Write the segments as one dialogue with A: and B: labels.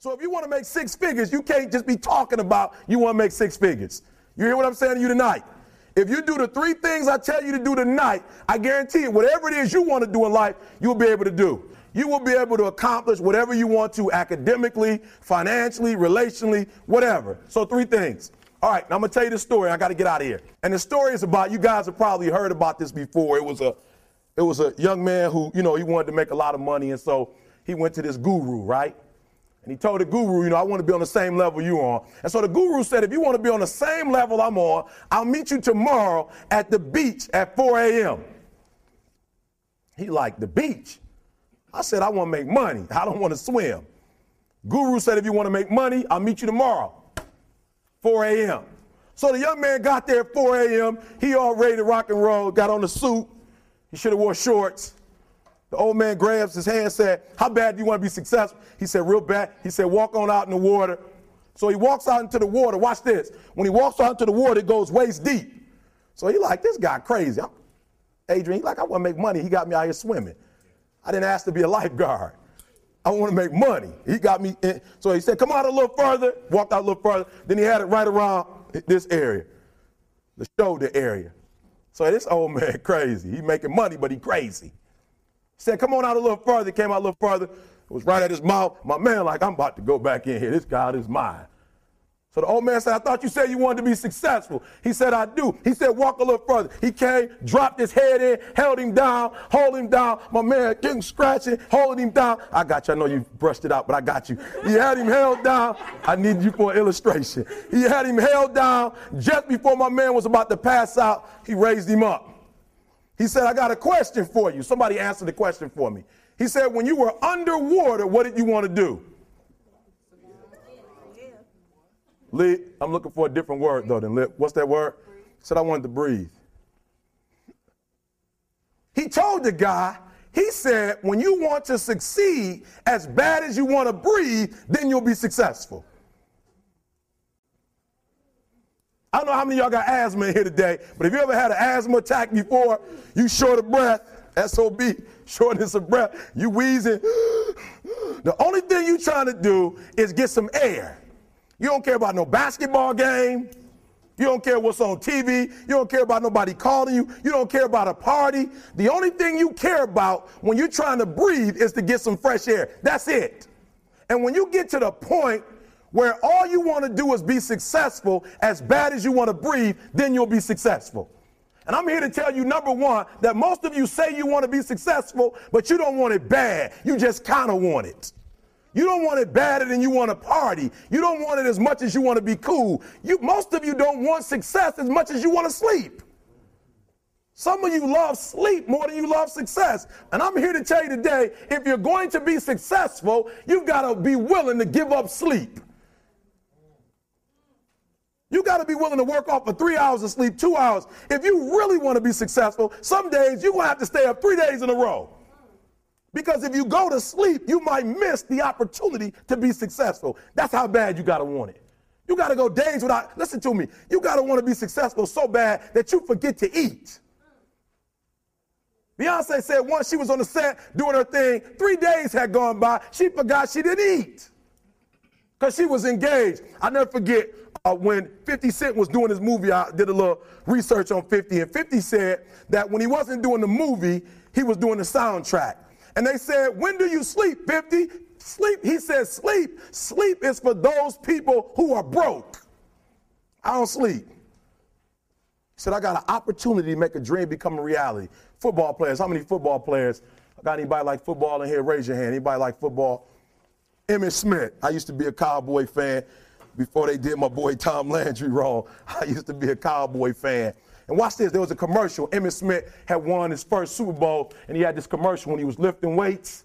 A: So if you want to make six figures, you can't just be talking about you want to make six figures. You hear what I'm saying to you tonight? If you do the three things I tell you to do tonight, I guarantee you, whatever it is you want to do in life, you'll be able to do. You will be able to accomplish whatever you want to academically, financially, relationally, whatever. So, three things. All right, now I'm gonna tell you the story. I got to get out of here. And the story is about you guys have probably heard about this before. It was a, it was a young man who, you know, he wanted to make a lot of money, and so he went to this guru, right? And he told the guru, you know, I want to be on the same level you're on. And so the guru said, if you want to be on the same level I'm on, I'll meet you tomorrow at the beach at 4 a.m. He like, the beach? I said, I want to make money. I don't want to swim. Guru said, if you want to make money, I'll meet you tomorrow, 4 a.m. So the young man got there at 4 a.m. He all ready to rock and roll, got on the suit. He should have wore shorts. The old man grabs his hand and said, How bad do you want to be successful? He said, Real bad. He said, Walk on out in the water. So he walks out into the water. Watch this. When he walks out into the water, it goes waist deep. So he like, This guy crazy. I'm, Adrian, he like, I want to make money. He got me out here swimming. I didn't ask to be a lifeguard. I want to make money. He got me in. So he said, Come out a little further. Walked out a little further. Then he had it right around this area, the shoulder area. So this old man crazy. He making money, but he crazy said, come on out a little further. Came out a little further. It was right at his mouth. My man, like, I'm about to go back in here. This God is mine. So the old man said, I thought you said you wanted to be successful. He said, I do. He said, walk a little further. He came, dropped his head in, held him down, hold him down. My man getting scratching, holding him down. I got you. I know you brushed it out, but I got you. He had him held down. I need you for an illustration. He had him held down. Just before my man was about to pass out, he raised him up. He said, I got a question for you. Somebody answer the question for me. He said, When you were underwater, what did you want to do? Lee, I'm looking for a different word though than lip. What's that word? He said, I wanted to breathe. He told the guy, he said, when you want to succeed as bad as you want to breathe, then you'll be successful. I don't know how many y'all got asthma in here today, but if you ever had an asthma attack before, you short of breath, SOB, shortness of breath, you wheezing. The only thing you trying to do is get some air. You don't care about no basketball game. You don't care what's on TV. You don't care about nobody calling you. You don't care about a party. The only thing you care about when you're trying to breathe is to get some fresh air. That's it. And when you get to the point where all you want to do is be successful as bad as you want to breathe, then you'll be successful. And I'm here to tell you, number one, that most of you say you want to be successful, but you don't want it bad. You just kind of want it. You don't want it badder than you want to party. You don't want it as much as you want to be cool. You, most of you don't want success as much as you want to sleep. Some of you love sleep more than you love success. And I'm here to tell you today if you're going to be successful, you've got to be willing to give up sleep. You got to be willing to work off for three hours of sleep, two hours. If you really want to be successful, some days you're going to have to stay up three days in a row. Because if you go to sleep, you might miss the opportunity to be successful. That's how bad you got to want it. You got to go days without, listen to me, you got to want to be successful so bad that you forget to eat. Beyonce said once she was on the set doing her thing, three days had gone by, she forgot she didn't eat because she was engaged. I never forget uh, when 50 Cent was doing his movie, I did a little research on 50, and 50 said that when he wasn't doing the movie, he was doing the soundtrack. And they said, When do you sleep, 50? Sleep. He said, Sleep. Sleep is for those people who are broke. I don't sleep. He said, I got an opportunity to make a dream become a reality. Football players, how many football players? I got anybody like football in here? Raise your hand. Anybody like football? Emmitt Smith. I used to be a Cowboy fan before they did my boy Tom Landry wrong. I used to be a Cowboy fan. And watch this, there was a commercial. Emmitt Smith had won his first Super Bowl, and he had this commercial when he was lifting weights.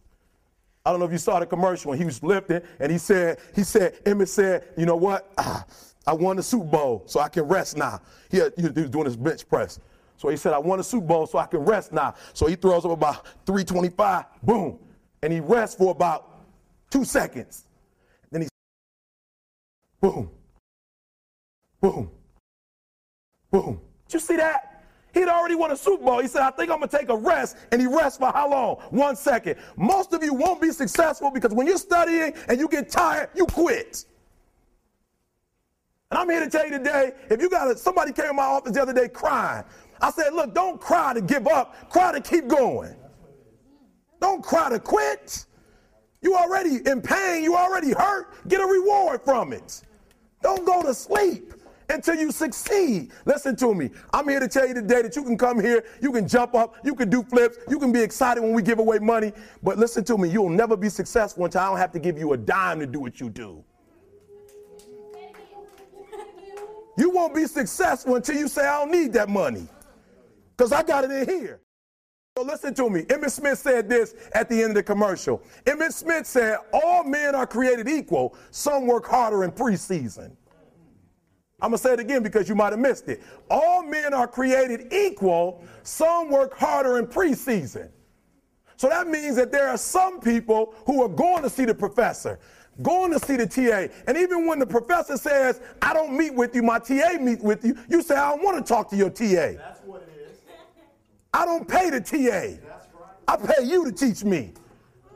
A: I don't know if you saw the commercial when he was lifting, and he said, he said, Emmitt said, you know what? Ah, I won the Super Bowl, so I can rest now. He, had, he was doing his bench press. So he said, I won the Super Bowl, so I can rest now. So he throws up about 325, boom, and he rests for about two seconds. Boom. Boom. Boom. Did you see that? He'd already won a Super Bowl. He said, I think I'm going to take a rest. And he rests for how long? One second. Most of you won't be successful because when you're studying and you get tired, you quit. And I'm here to tell you today, if you got a, somebody came in my office the other day crying, I said, look, don't cry to give up, cry to keep going. Don't cry to quit. You already in pain, you already hurt, get a reward from it. Don't go to sleep until you succeed. Listen to me. I'm here to tell you today that you can come here, you can jump up, you can do flips, you can be excited when we give away money. But listen to me, you'll never be successful until I don't have to give you a dime to do what you do. You won't be successful until you say, I don't need that money. Because I got it in here. So listen to me. Emmitt Smith said this at the end of the commercial. Emmitt Smith said, All men are created equal. Some work harder in preseason. I'm going to say it again because you might have missed it. All men are created equal. Some work harder in preseason. So that means that there are some people who are going to see the professor, going to see the TA. And even when the professor says, I don't meet with you, my TA meet with you, you say, I don't want to talk to your TA. That's what it is. I don't pay the TA. I pay you to teach me.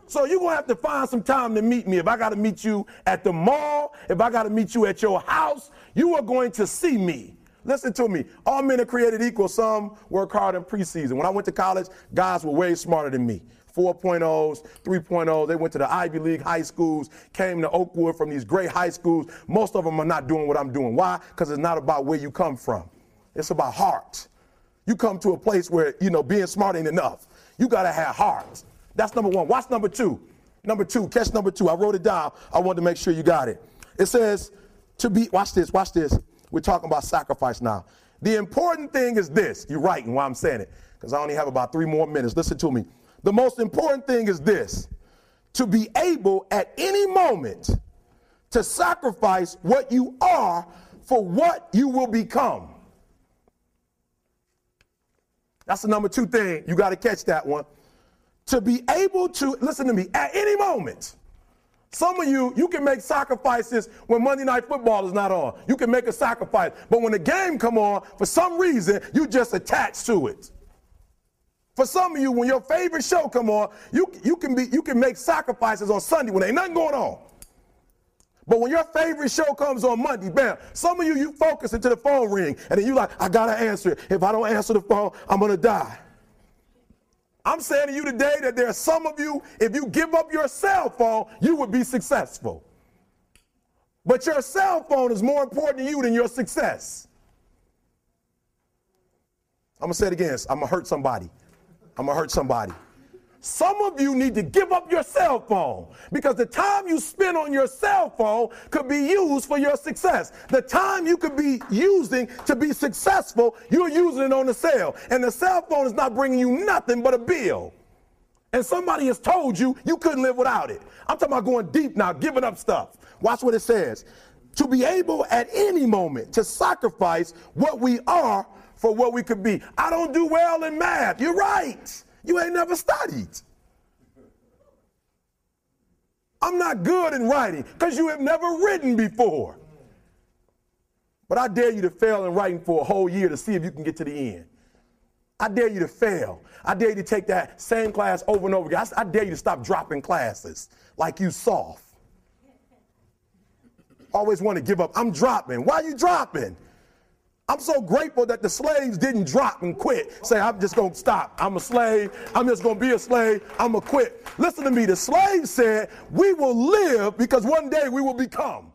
A: So you're going to have to find some time to meet me. If I got to meet you at the mall, if I got to meet you at your house, you are going to see me. Listen to me. All men are created equal. Some work hard in preseason. When I went to college, guys were way smarter than me. 4.0s, 3.0s. They went to the Ivy League high schools, came to Oakwood from these great high schools. Most of them are not doing what I'm doing. Why? Because it's not about where you come from. It's about heart. You come to a place where, you know, being smart ain't enough. You got to have heart. That's number one. Watch number two. Number two, catch number two. I wrote it down. I wanted to make sure you got it. It says to be, watch this, watch this. We're talking about sacrifice now. The important thing is this. You're right writing while I'm saying it, because I only have about three more minutes. Listen to me. The most important thing is this to be able at any moment to sacrifice what you are for what you will become. That's the number two thing. You got to catch that one to be able to, listen to me, at any moment. Some of you, you can make sacrifices when Monday Night Football is not on. You can make a sacrifice. But when the game come on, for some reason, you just attach to it. For some of you, when your favorite show come on, you, you, can, be, you can make sacrifices on Sunday when ain't nothing going on. But when your favorite show comes on Monday, bam, some of you, you focus until the phone ring, and then you like, I gotta answer it. If I don't answer the phone, I'm gonna die. I'm saying to you today that there are some of you, if you give up your cell phone, you would be successful. But your cell phone is more important to you than your success. I'm to say it again. I'm to hurt somebody. I'm to hurt somebody. Some of you need to give up your cell phone because the time you spend on your cell phone could be used for your success. The time you could be using to be successful, you're using it on the cell. And the cell phone is not bringing you nothing but a bill. And somebody has told you you couldn't live without it. I'm talking about going deep now, giving up stuff. Watch what it says. To be able at any moment to sacrifice what we are for what we could be. I don't do well in math. You're right. You ain't never studied. I'm not good in writing because you have never written before. But I dare you to fail in writing for a whole year to see if you can get to the end. I dare you to fail. I dare you to take that same class over and over again. I, I dare you to stop dropping classes like you soft. Always want to give up. I'm dropping. Why are you dropping? I'm so grateful that the slaves didn't drop and quit. Say, I'm just going to stop. I'm a slave. I'm just going to be a slave. I'm going to quit. Listen to me. The slaves said, We will live because one day we will become.